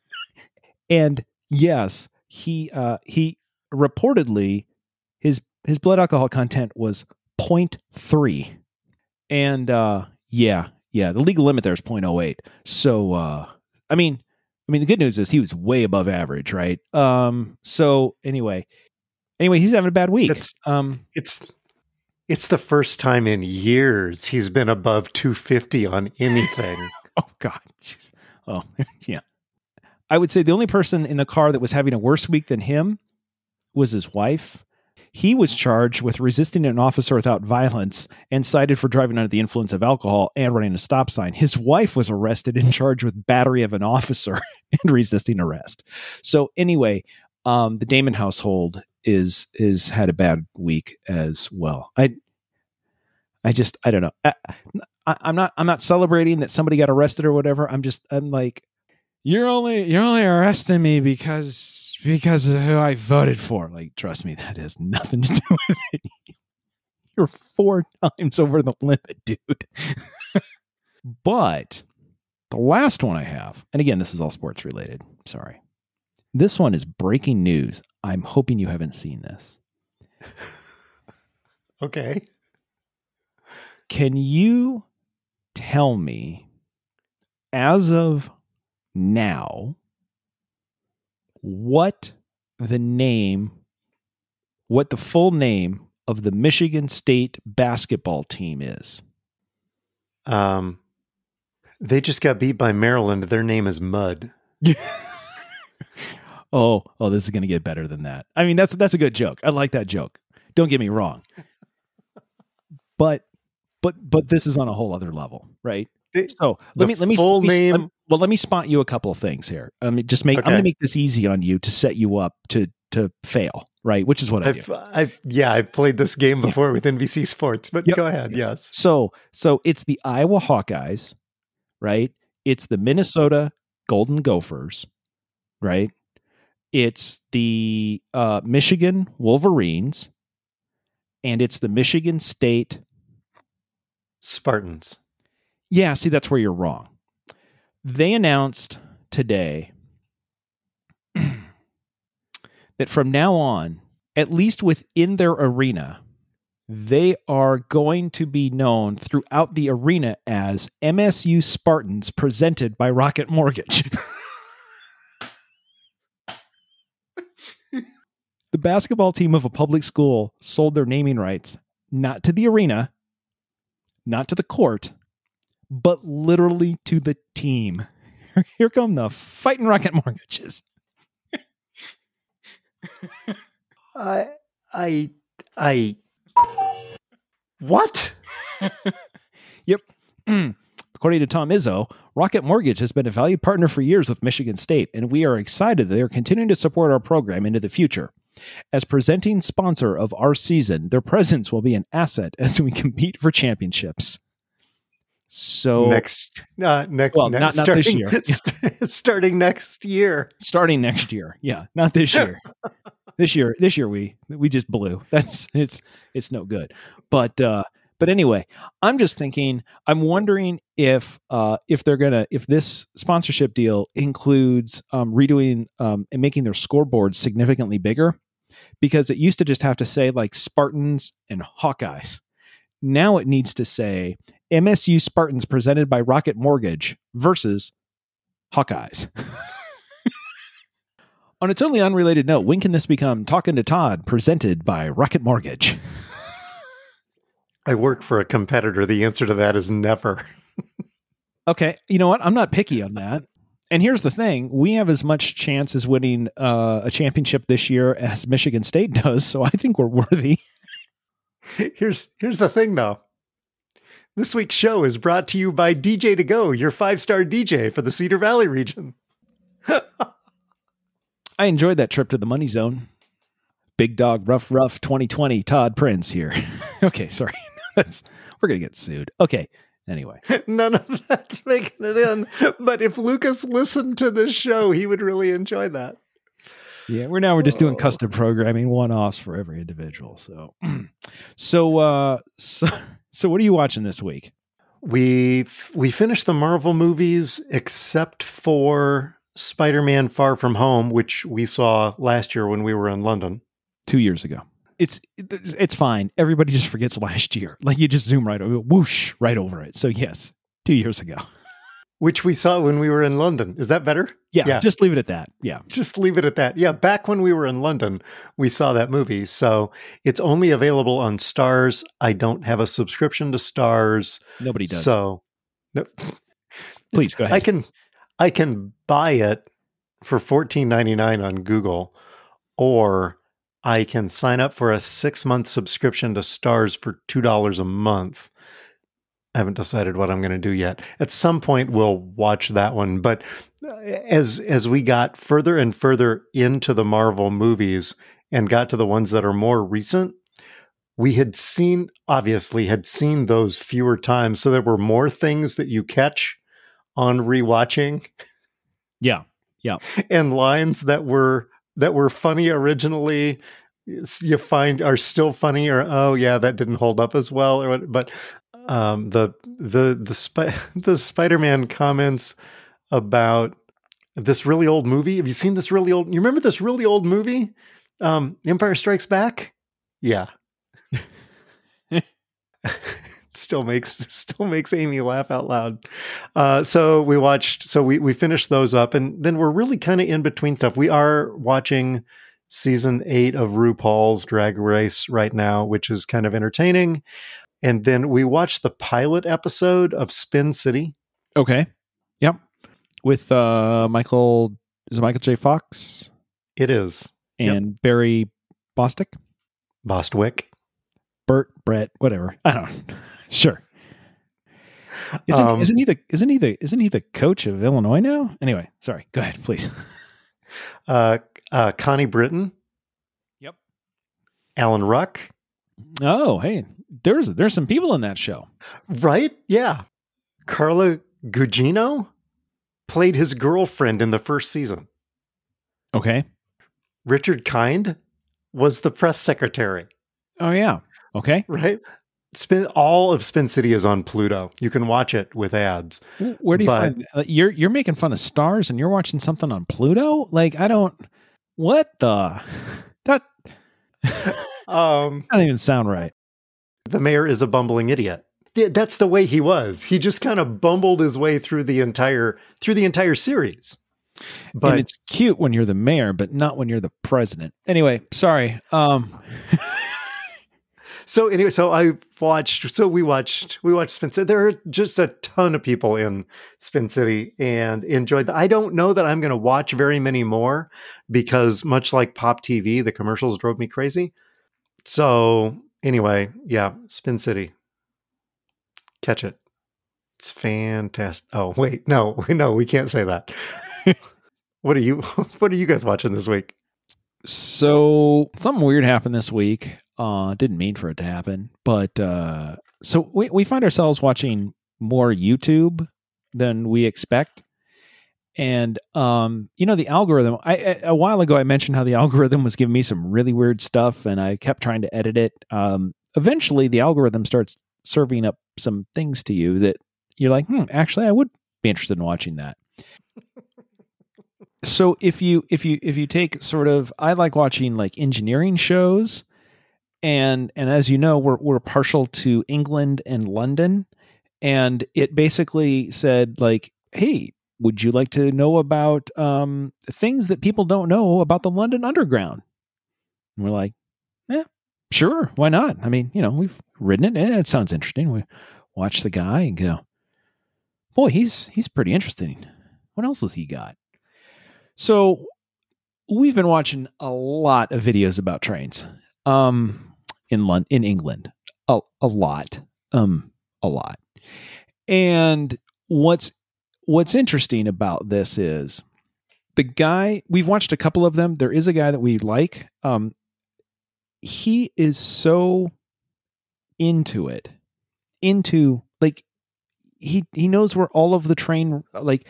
and yes, he uh, he reportedly his his blood alcohol content was 0.3 and uh yeah yeah the legal limit there is 0.08 so uh i mean i mean the good news is he was way above average right? Um so anyway anyway he's having a bad week. It's- um It's it's the first time in years he's been above 250 on anything. oh god jeez. oh yeah i would say the only person in the car that was having a worse week than him was his wife he was charged with resisting an officer without violence and cited for driving under the influence of alcohol and running a stop sign. His wife was arrested and charged with battery of an officer and resisting arrest. So anyway, um, the Damon household is is had a bad week as well. I I just I don't know. I, I, I'm not I'm not celebrating that somebody got arrested or whatever. I'm just I'm like you're only you're only arresting me because because of who I voted for. Like, trust me, that has nothing to do with it. You're four times over the limit, dude. but the last one I have, and again, this is all sports related. Sorry. This one is breaking news. I'm hoping you haven't seen this. Okay. Can you tell me, as of now, what the name, what the full name of the Michigan State basketball team is? Um they just got beat by Maryland. Their name is Mud. oh, oh, this is going to get better than that. I mean, that's that's a good joke. I like that joke. Don't get me wrong. But but but this is on a whole other level, right? The- So let me let me full let me- name- let- well, let me spot you a couple of things here. I mean, just make I'm going to make this easy on you to set you up to to fail, right? Which is what I do. I've, I've yeah, I've played this game before with NBC Sports, but Yep. go ahead. Yes. So so it's the Iowa Hawkeyes, right? It's the Minnesota Golden Gophers, right? It's the uh, Michigan Wolverines, and it's the Michigan State. Spartans. Yeah, see, that's where you're wrong. They announced today that from now on, at least within their arena, they are going to be known throughout the arena as MSU Spartans presented by Rocket Mortgage. the basketball team of a public school sold their naming rights not to the arena, not to the court, but literally to the team. Here come the fighting Rocket Mortgages. I I I What? Mm. According to Tom Izzo, Rocket Mortgage has been a valued partner for years with Michigan State, and we are excited that they are continuing to support our program into the future. As presenting sponsor of our season, their presence will be an asset as we compete for championships. So next, uh, next, Well, next not- not this starting, year. starting next year. starting next year, yeah, not this year. this year, this year we we just blew. That's it's it's no good. But uh, but anyway, I'm just thinking. I'm wondering if uh, if they're gonna if this sponsorship deal includes um, redoing um, and making their scoreboard significantly bigger, because it used to just have to say like Spartans and Hawkeyes. Now it needs to say MSU Spartans presented by Rocket Mortgage versus Hawkeyes. On a totally unrelated note, when can this become Talking to Todd presented by Rocket Mortgage? I work for a competitor. The answer to that is never. Okay, you know what? I'm not picky on that. And here's the thing we have as much chance as winning uh, a championship this year as Michigan State does. So I think we're worthy. Here's here's the thing though. This week's show is brought to you by DJ to Go, your five star DJ for the Cedar Valley region. I enjoyed that trip to the money zone. Big dog, rough, rough 2020, Todd Prince here. okay, sorry. That's, we're going to get sued. Okay, anyway. None of that's making it in. But if Lucas listened to this show, he would really enjoy that. Yeah, we're now we're just doing custom programming, one offs for every individual. So, so, uh, so, so, what are you watching this week? We f- we finished the Marvel movies except for Spider-Man Far From Home, which we saw last year when we were in London. Two years ago. It's it's it's fine. Everybody just forgets last year. Like you just zoom right over, whoosh, right over it. So yes, two years ago. Which we saw when we were in London. Is that better? Yeah, Yeah. just leave it at that. Yeah. Just leave it at that. Yeah, back when we were in London, we saw that movie. So it's only available on Starz. I don't have a subscription to Starz. Nobody does. So no, Please go ahead. I can I can buy it for fourteen ninety nine on Google, or I can sign up for a six month subscription to Starz for two dollars a month. I haven't decided what I'm going to do yet. At some point, we'll watch that one. But uh, as as we got further and further into the Marvel movies and got to the ones that are more recent, we had seen obviously had seen those fewer times. So there were more things that you catch on rewatching yeah. Yeah, and lines that were that were funny originally you find are still funny or oh yeah that didn't hold up as well or what but um the the the Spi- the spider-man comments about this really old movie have you seen this really old you remember this really old movie um empire strikes back yeah still makes still makes Amy laugh out loud. Uh, so we watched. So we we finished those up, and then we're really kind of in between stuff. We are watching season eight of RuPaul's Drag Race right now, which is kind of entertaining. And then we watched the pilot episode of Spin City. Okay. Yep. With uh Michael is it Michael J. Fox It is Yep. and Barry Bostic? Bostwick. Bert, Brett, whatever. I don't know. Sure. Isn't, Um, isn't he the isn't he the isn't he the coach of Illinois now? Anyway, sorry. Go ahead, please. Uh, uh, Connie Britton. Yep. Alan Ruck. Oh, hey, there's there's some people in that show. Right? Yeah. Carla Gugino played his girlfriend in the first season. Okay. Richard Kind was the press secretary, Oh yeah. Okay. right? Spin all of Spin City is on Pluto. You can watch it with ads. Where do you But- find uh, you're you're making fun of stars and you're watching something on Pluto? Like I don't. What the? That Um, doesn't even sound right. the mayor is a bumbling idiot. That's the way he was. He just kind of bumbled his way through the entire through the entire series. But and it's cute when you're the mayor, but not when you're the president. Anyway, sorry. Um, So anyway, so I watched. So we watched. We watched Spin City. There are just a ton of people in Spin City and enjoyed. The, I don't know that I'm going to watch very many more because, much like Pop TV, the commercials drove me crazy. So anyway, yeah, Spin City. Catch it. It's fantastic. Oh wait, no, no, we can't say that. what are you? What are you guys watching this week? so something weird happened this week. Uh, didn't mean for it to happen, but uh, so we we find ourselves watching more YouTube than we expect. And um, you know, the algorithm. I a- a while ago I mentioned how the algorithm was giving me some really weird stuff, and I kept trying to edit it. Um, eventually, the algorithm starts serving up some things to you that you're like, hmm, actually, I would be interested in watching that. so if you if you if you take sort of, I like watching like engineering shows, and and as you know, we're we're partial to England and London, and it basically said like, hey, would you like to know about um, things that people don't know about the London Underground? And we're like, yeah, sure, why not? I mean, you know, we've ridden it. Eh, it sounds interesting. We watch the guy and go, boy, he's he's pretty interesting. What else has he got? So we've been watching a lot of videos about trains um, in London, in England, a, a lot, um, a lot. And what's what's interesting about this is the guy we've watched a couple of them. There is a guy that we like. Um, he is so into it, into like he he knows where all of the train like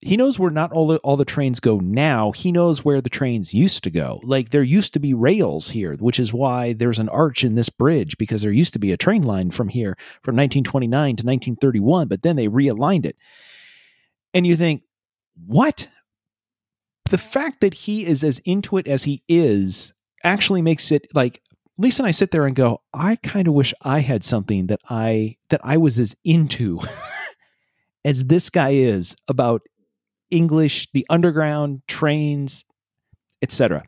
he knows where not all the, all the trains go now. He knows where the trains used to go. Like there used to be rails here, which is why there's an arch in this bridge because there used to be a train line from here from 1929 to 1931, but then they realigned it. And you think, what? The fact that he is as into it as he is actually makes it like Lisa and I sit there and go, I kind of wish I had something that I that I was as into as this guy is about English, the underground, trains, etc.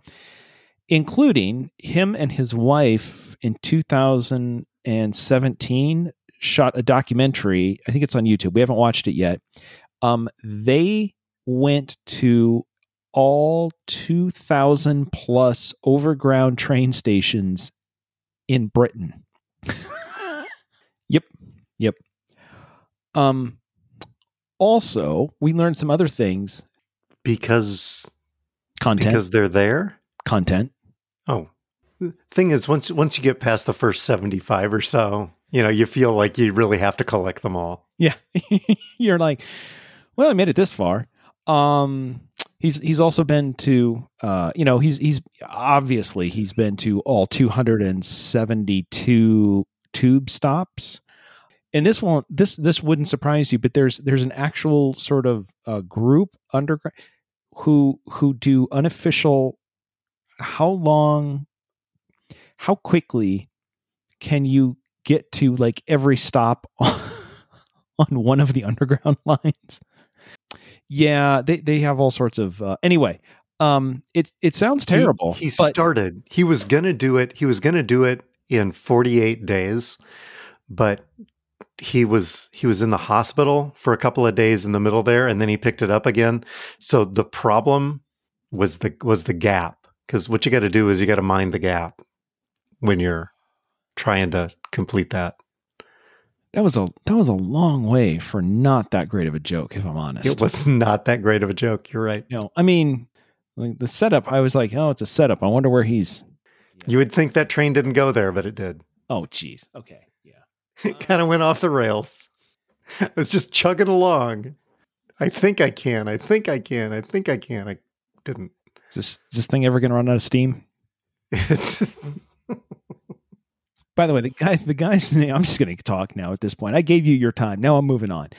Including him and his wife in 2017 shot a documentary. I think it's on YouTube. We haven't watched it yet. Um, they went to all 2,000 plus overground train stations in Britain. yep. Yep. Um, also, we learned some other things. because Content. because they're there. content. Oh, thing is, once once you get past the first seventy five or so, you know, you feel like you really have to collect them all. Yeah. You're like, well, I made it this far. Um he's he's also been to uh you know, he's he's obviously he's been to all 272 tube stops. And this won't this this wouldn't surprise you, but there's there's an actual sort of uh, group underground who who do unofficial how long how quickly can you get to like every stop on one of the underground lines yeah they they have all sorts of uh, anyway um it it sounds He- terrible He, but started. He was gonna do it. He was gonna do it in forty eight days, but he was he was in the hospital for a couple of days in the middle there, and then he picked it up again. So the problem was the was the gap because what you got to do is you got to mind the gap when you're trying to complete that. That was a that was a long way for not that great of a joke if i'm honest It was not that great of a joke. You're right. no i mean like the setup i was like oh it's a setup i wonder where he's You would think that train didn't go there, but it did. oh geez okay yeah It kind of went off the rails. I was just chugging along. I think I can. I think I can. I think I can. I didn't. is this is this thing ever gonna run out of steam It's By the way, the guy, the guy's name. I'm just going to talk now. At this point, I gave you your time. Now I'm moving on.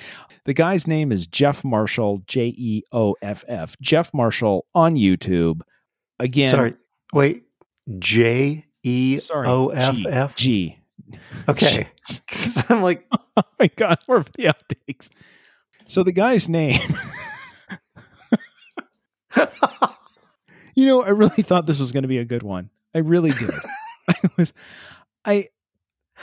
The guy's name is Geoff Marshall, J E O F F. Geoff Marshall on YouTube. Again, sorry. Wait. J E O F F G. sorry, O F G, F. G. Okay. I'm like, Oh my god, for the outtakes. So the guy's name. you know, I really thought this was going to be a good one. I really did. I was, I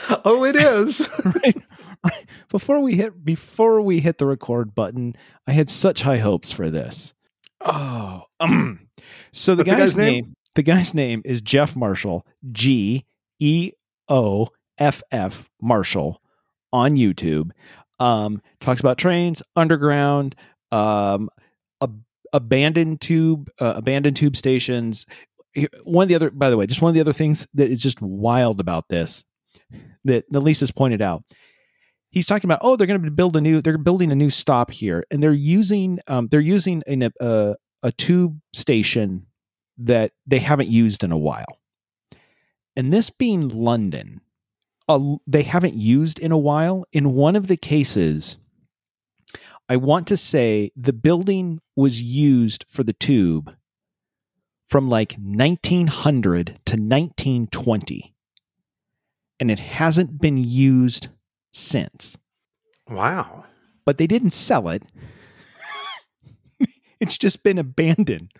oh, it is. right, right before we hit before we hit the record button, I had such high hopes for this. Oh, um. so the What's the guy's, guy's name? name, the guy's name is Geoff Marshall, G E O F F Marshall, on YouTube. Um, talks about trains, underground, um, ab- abandoned tube, uh, abandoned tube stations. One of the other, by the way, just one of the other things that is just wild about this that that Lisa's pointed out. he's talking about oh they're going to build a new they're building a new stop here and they're using um, they're using a, a, a tube station that they haven't used in a while and this being london uh, they haven't used in a while in one of the cases i want to say the building was used for the tube from like 1900 to 1920 and it hasn't been used since. Wow. But they didn't sell it. it's just been abandoned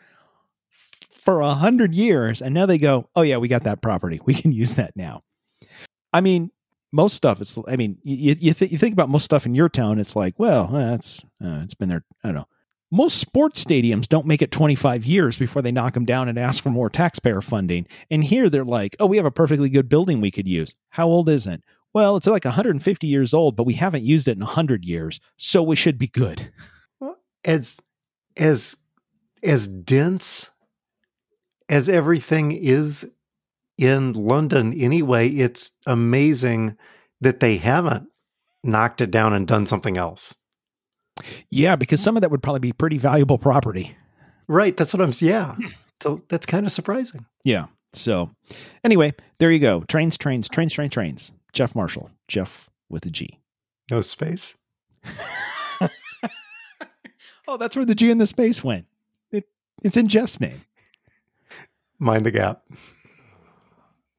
for a hundred years. And now they go, oh, yeah, we got that property. We can use that now. I mean, most stuff, it's, I mean, you, you, th- you think about most stuff in your town, it's like, well, that's, uh, it's been there, I don't know. Most sports stadiums don't make it 25 years before they knock them down and ask for more taxpayer funding. And here they're like, oh, we have a perfectly good building we could use. How old is it? well, it's like 150 years old, but we haven't used it in 100 years, so we should be good. As as as dense as everything is in London anyway, it's amazing that they haven't knocked it down and done something else. Yeah, because some of that would probably be pretty valuable property. Right, that's what I'm yeah. Hmm. So that's kind of surprising. Yeah. So, anyway, there you go. Trains, trains, trains, trains, trains. Geoff Marshall. Geoff with a G. No space. oh, that's where the G in the space went. It, it's in Geoff's name. Mind the gap.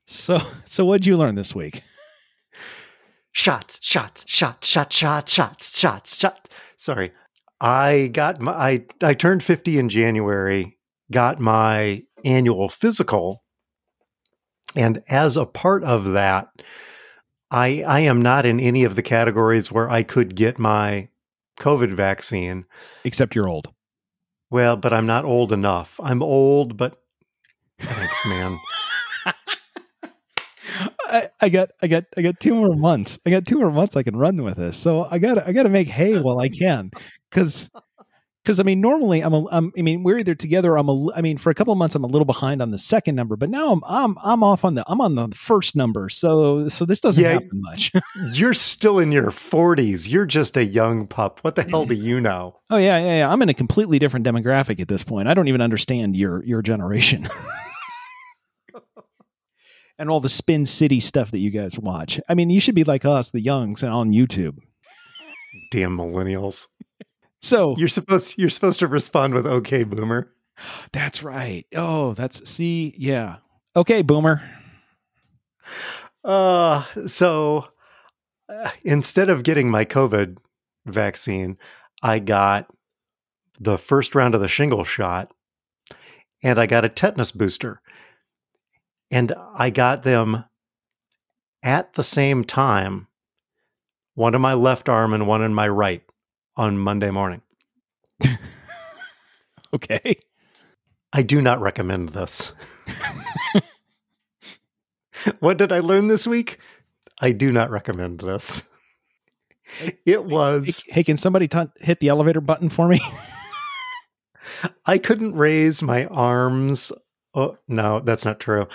So, so what'd you learn this week? Shots, shots, shots, shots, shots, shots, shots, shots. Sorry, I got my. I I turned fifty in January. Got my annual physical, and as a part of that, I I am not in any of the categories where I could get my COVID vaccine. Except you're old. Well, but I'm not old enough. I'm old, but thanks, man. I, I, got I got I got two more months. I got two more months I can run with this. So I got I got to make hay while I can cuz because I mean, normally I'm, a, I'm, I mean, we're either together. I'm a, I mean, for a couple of months I'm a little behind on the second number, but now I'm, I'm, I'm off on the, I'm on the first number. So, so this doesn't yeah, happen much. you're still in your 40s. You're just a young pup. What the hell mm-hmm. do you know? Oh yeah, yeah, yeah. I'm in a completely different demographic at this point. I don't even understand your, your generation. and all the Spin City stuff that you guys watch. I mean, you should be like us, the youngs, and on YouTube. Damn millennials. So you're supposed you're supposed to respond with "Okay, boomer." That's right. Oh, that's see, yeah. Okay, boomer. Uh, so uh, instead of getting my COVID vaccine, I got the first round of the shingle shot and I got a tetanus booster. And I got them at the same time, one in my left arm and one in my right on Monday morning. okay. I do not recommend this. what did I learn this week? I do not recommend this. It was. Hey, can somebody t- hit the elevator button for me? I couldn't raise my arms. Oh, no, that's not true.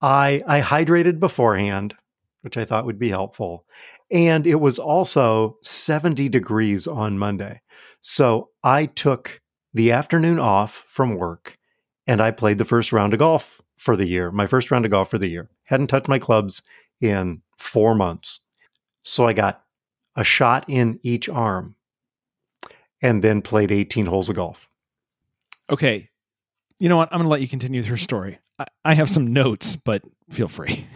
I I hydrated beforehand, which I thought would be helpful. And it was also 70 degrees on Monday. So I took the afternoon off from work and I played the first round of golf for the year, my first round of golf for the year. Hadn't touched my clubs in four months. So I got a shot in each arm and then played 18 holes of golf. Okay. You know what? I'm going to let you continue your story. I, have some notes, but feel free.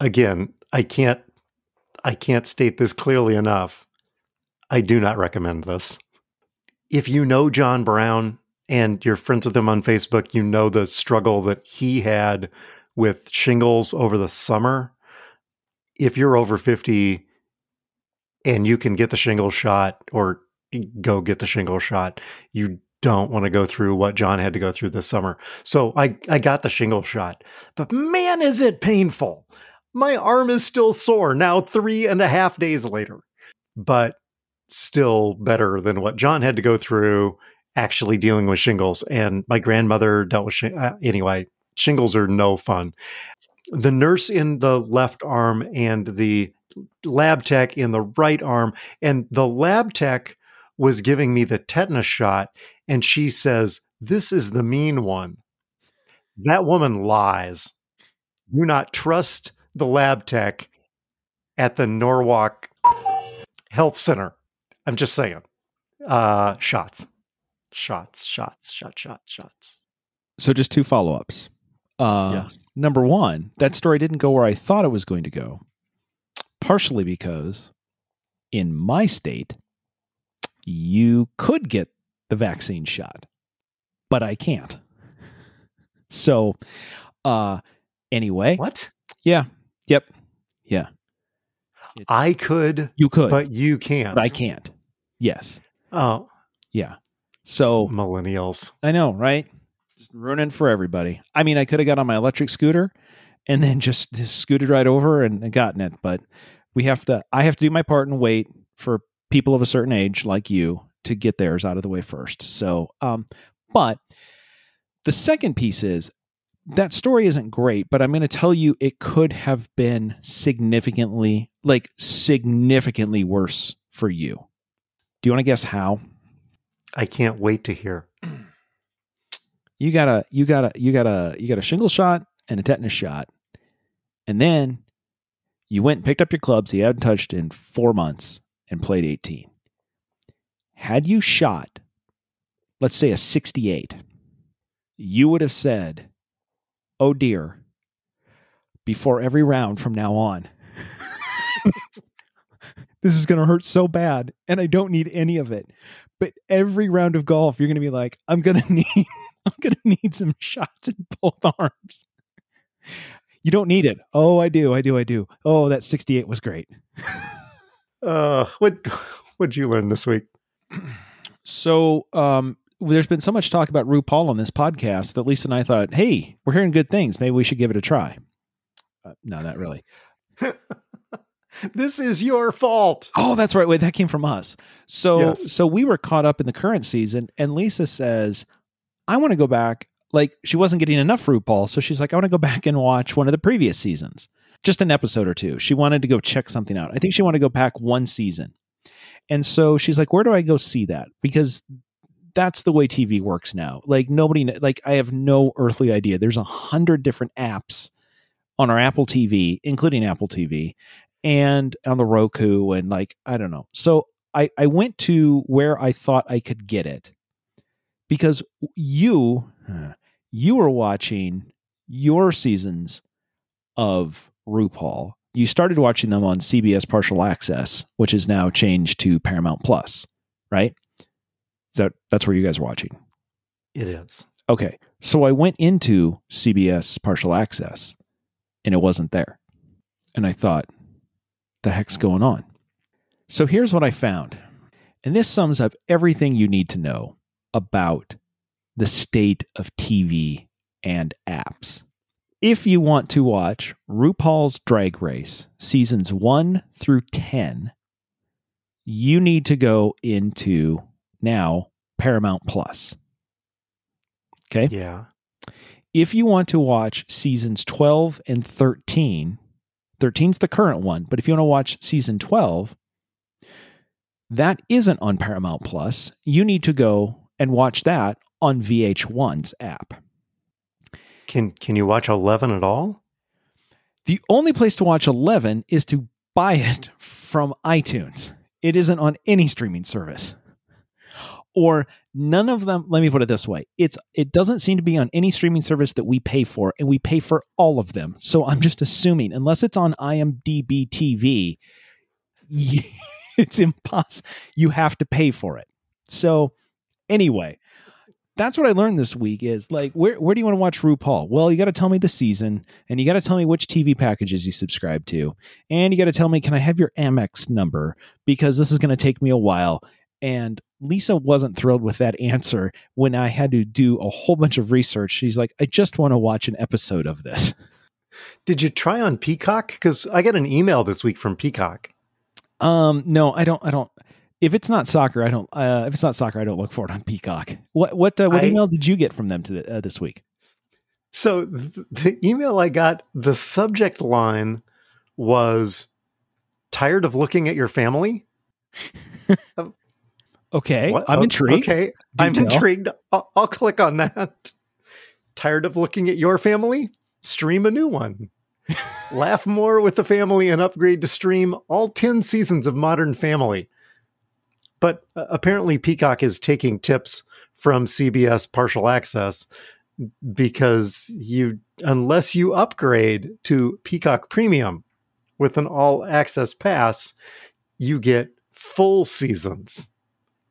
Again, I can't I can't state this clearly enough. I do not recommend this. If you know John Brown and you're friends with him on Facebook, you know the struggle that he had with shingles over the summer. If you're over 50 and you can get the shingle shot or go get the shingle shot, you don't want to go through what John had to go through this summer. So I, I got the shingle shot, but man, is it painful my arm is still sore now, three and a half days later, but still better than what John had to go through actually dealing with shingles. And my grandmother dealt with shingles. Uh, anyway, shingles are no fun. The nurse in the left arm and the lab tech in the right arm, and the lab tech was giving me the tetanus shot, and she says, This is the mean one. That woman lies. Do not trust the lab tech at the Norwalk Health Center. I'm just saying. Uh, shots, shots, shots, shot, shot, shots. So just two follow ups. Uh, yes. Number one, that story didn't go where I thought it was going to go, partially because in my state, you could get the vaccine shot, but I can't. So, uh, anyway, What? yeah, yep, yeah, I could, you could, but you can't. but I can't. Yes, Oh, yeah. So millennials. I know, right? Just ruining for everybody. I mean, I could have got on my electric scooter and then just, just scooted right over and, and gotten it, but we have to. I have to do my part and wait for people of a certain age like you to get theirs out of the way first. So, um, but the second piece is that story isn't great, but I'm going to tell you it could have been significantly, like significantly worse for you. Do you want to guess how? I can't wait to hear. you got a you got a you got a you got a shingle shot and a tetanus shot and then you went and picked up your clubs you hadn't touched in four months and played 18 had you shot let's say a 68 you would have said oh dear before every round from now on this is going to hurt so bad and i don't need any of it but every round of golf you're going to be like i'm going to need I'm gonna need some shots in both arms. You don't need it. Oh, I do. I do. I do. Oh, that 68 was great. Uh, what what'd you learn this week? So, um, there's been so much talk about RuPaul on this podcast that Lisa and I thought, hey, we're hearing good things. Maybe we should give it a try. Uh, no, not really. this is your fault. Oh, that's right. Wait, that came from us. So, Yes. so we were caught up in the current season, and Lisa says, I want to go back. Like, she wasn't getting enough RuPaul. So she's like, I want to go back and watch one of the previous seasons, just an episode or two. She wanted to go check something out. I think she wanted to go back one season. And so she's like, Where do I go see that? Because that's the way TV works now. Like, nobody, like, I have no earthly idea. There's a hundred different apps on our Apple TV, including Apple TV, and on the Roku, and like, I don't know. So I, I went to where I thought I could get it because you you were watching your seasons of RuPaul. You started watching them on CBS Partial Access, which is now changed to Paramount Plus, right? Is that that's where you guys are watching? It is. Okay. So I went into CBS Partial Access and it wasn't there. And I thought, the heck's going on? So here's what I found. And this sums up everything you need to know about the state of TV and apps. If you want to watch RuPaul's Drag Race seasons 1 through 10, you need to go into now Paramount Plus. Okay Yeah. if you want to watch seasons 12 and 13 13's the current one but if you want to watch season 12 that isn't on paramount plus you need to go and watch that on vh1's app Can can you watch eleven at all? the only place to watch 11 is to buy it from itunes. It isn't on any streaming service. Or none of them let me put it this way it's it doesn't seem to be on any streaming service that we pay for and we pay for all of them. So i'm just assuming unless it's on imdb tv it's impossible you have to pay for it. So anyway that's what i learned this week is like where, where do you want to watch rupaul well you got to tell me the season and you got to tell me which tv packages you subscribe to and you got to tell me can i have your amex number because this is going to take me a while and Lisa wasn't thrilled with that answer when I had to do a whole bunch of research. She's like, I just want to watch an episode of this. Did you try on Peacock? Because I got an email this week from Peacock. Um, no, I don't. I don't. If it's not soccer, I don't. Uh, if it's not soccer, I don't look for it on Peacock. What what uh, what I- email did you get from them to the, uh, this week? So th- the email I got, the subject line was tired of looking at your family? Okay, What? I'm intrigued. Okay, Do I'm tell. intrigued. I'll, I'll click on that. Tired of looking at your family? Stream a new one. Laugh more with the family and upgrade to stream all 10 seasons of Modern Family. But uh, apparently, Peacock is taking tips from CBS Partial Access because you, unless you upgrade to Peacock Premium with an all access pass, you get full seasons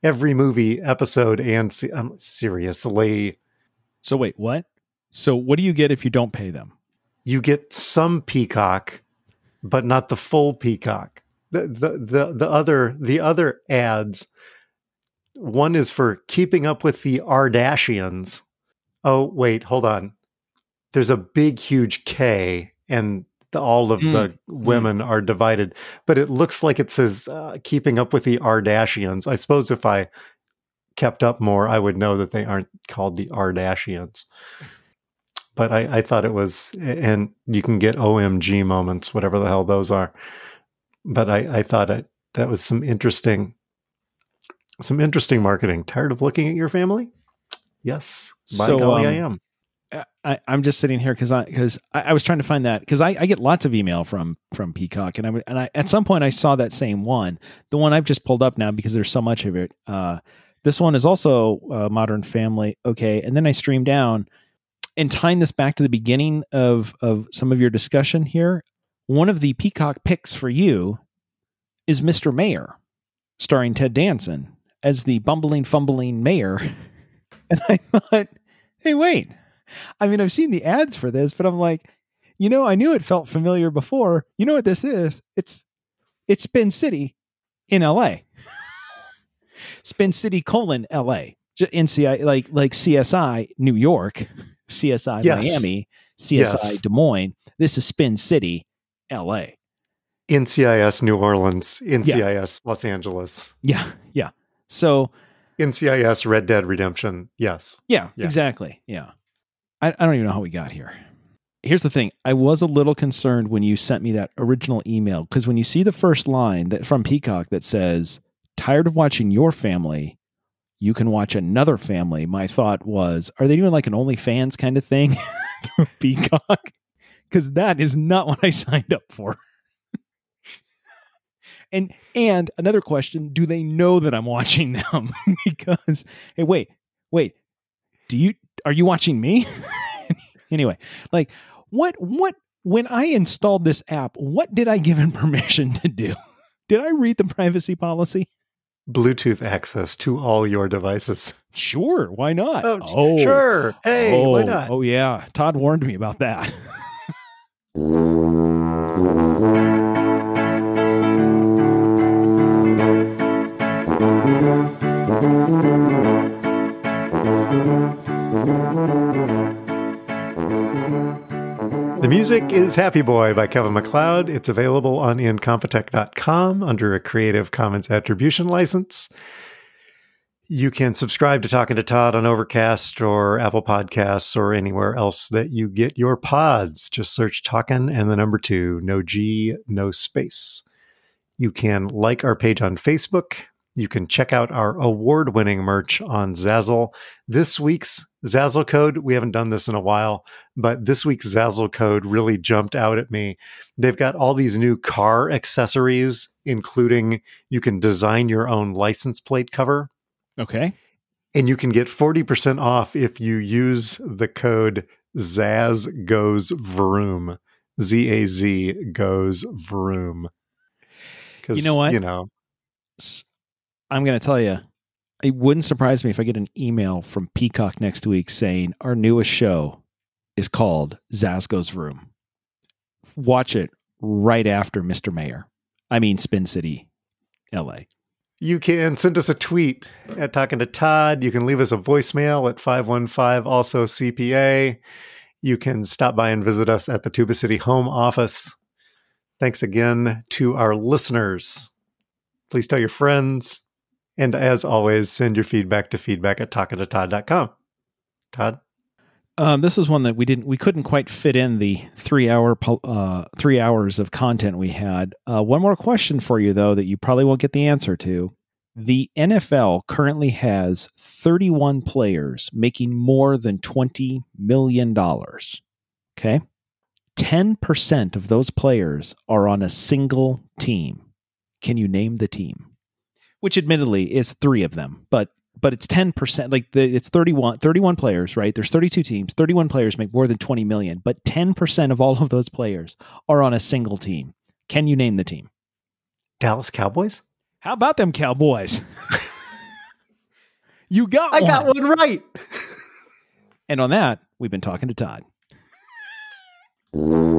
every movie episode and se- um, seriously So wait, what? So what do you get if you don't pay them? you get some peacock but not the full peacock the, the the the other the other ads. One is for keeping up with the ardashians. Oh wait hold on. There's a big huge k and the, all of the women are divided but it looks like it says uh, keeping up with the ardashians. I suppose if i kept up more i would know that they aren't called the ardashians. But I, I thought it was and you can get omg moments whatever the hell those are but i, I thought it, that was some interesting some interesting marketing tired of looking at your family yes by So, golly i um, am I, I'm just sitting here because I because I, I was trying to find that because I, I get lots of email from from Peacock and I and I at some point I saw that same one the one I've just pulled up now because there's so much of it. Uh, this one is also uh, Modern Family. Okay, and then I stream down and tying this back to the beginning of of some of your discussion here. One of the Peacock picks for you is Mr. Mayor, starring Ted Danson as the bumbling, fumbling mayor. And I thought, hey, wait. I mean, I've seen the ads for this, but I'm like, you know, I knew it felt familiar before. You know what this is? It's it's Spin City in LA. Spin City colon LA. NCI like like CSI New York, CSI Yes. Miami, CSI Yes. Des Moines. This is Spin City, LA. ncis new orleans ncis los angeles Yeah, yeah. So ncis red dead redemption yes Yeah, Yeah. exactly. Yeah. I, I don't even know how we got here. Here's the thing. I was a little concerned when you sent me that original email because when you see the first line that from Peacock that says, tired of watching your family, you can watch another family. My thought was, are they doing like an OnlyFans kind of thing Peacock? Because that is not what I signed up for. and and another question, do they know that I'm watching them? because hey, wait, wait, do you are you watching me? anyway, like what what when I installed this app, what did I give him permission to do? Did I read the privacy policy? bluetooth access to all your devices Sure, why not? oh, oh sure hey oh, why not Oh yeah, Todd warned me about that. The music is Happy Boy by Kevin MacLeod. It's available on incompetech.com under a Creative Commons Attribution license. You can subscribe to Talking to Todd on Overcast or Apple Podcasts or anywhere else that you get your pods. Just search Talking and the number two, no G, no space. You can like our page on Facebook. You can check out our award winning merch on Zazzle. This week's Zazzle code, we haven't done this in a while, but this week's Zazzle code really jumped out at me. They've got all these new car accessories, including you can design your own license plate cover, okay. and you can get 40% off if you use the code Zaz Goes Vroom. Z A Z goes Vroom. You know what? You know, I'm going to tell you, it wouldn't surprise me if I get an email from Peacock next week saying our newest show is called Zaz goes vroom. Watch it right after Mr. Mayor. I mean, Spin City, LA. You can send us a tweet at Talking to Todd. You can leave us a voicemail at 515 also CPA. You can stop by and visit us at the Tuba City home office. Thanks again to our listeners. Please tell your friends. And as always, send your feedback to feedback at talkingtotodd.com. Todd? Um, this is one that we didn't, we couldn't quite fit in the three hour, uh, three hours of content we had. Uh, one more question for you though that you probably won't get the answer to. The NFL currently has 31 players making more than 20 million dollars. Okay, 10% of those players are on a single team. Can you name the team? Which admittedly is three of them, but but it's 10% like the, it's 31 31 players right? There's 32 teams. 31 players make more than 20 million but 10% of all of those players are on a single team. Can you name the team? Dallas cowboys? How about them cowboys? You got i one. got one right. And on that we've been talking to todd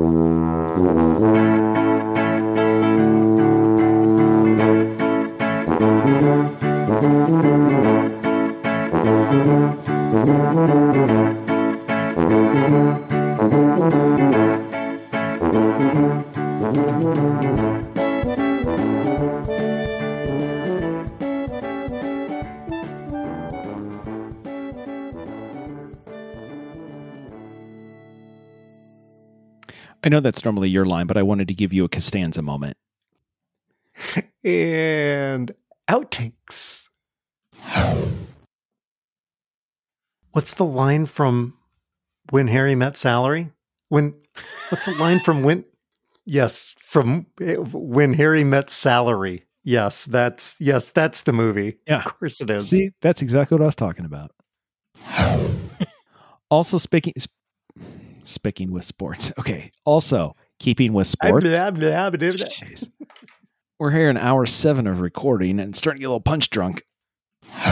I know that's normally your line, but I wanted to give you a Costanza moment. and outtakes. What's the line from When Harry Met Salary? When what's the line from when Yes, from When Harry Met Salary. Yes, that's yes, that's the movie. Yeah. Of course it is. See, that's exactly what I was talking about. also speaking speaking with sports. Okay. Also, keeping with sports. Jeez. We're here in hour seven of recording and starting to get a little punch drunk.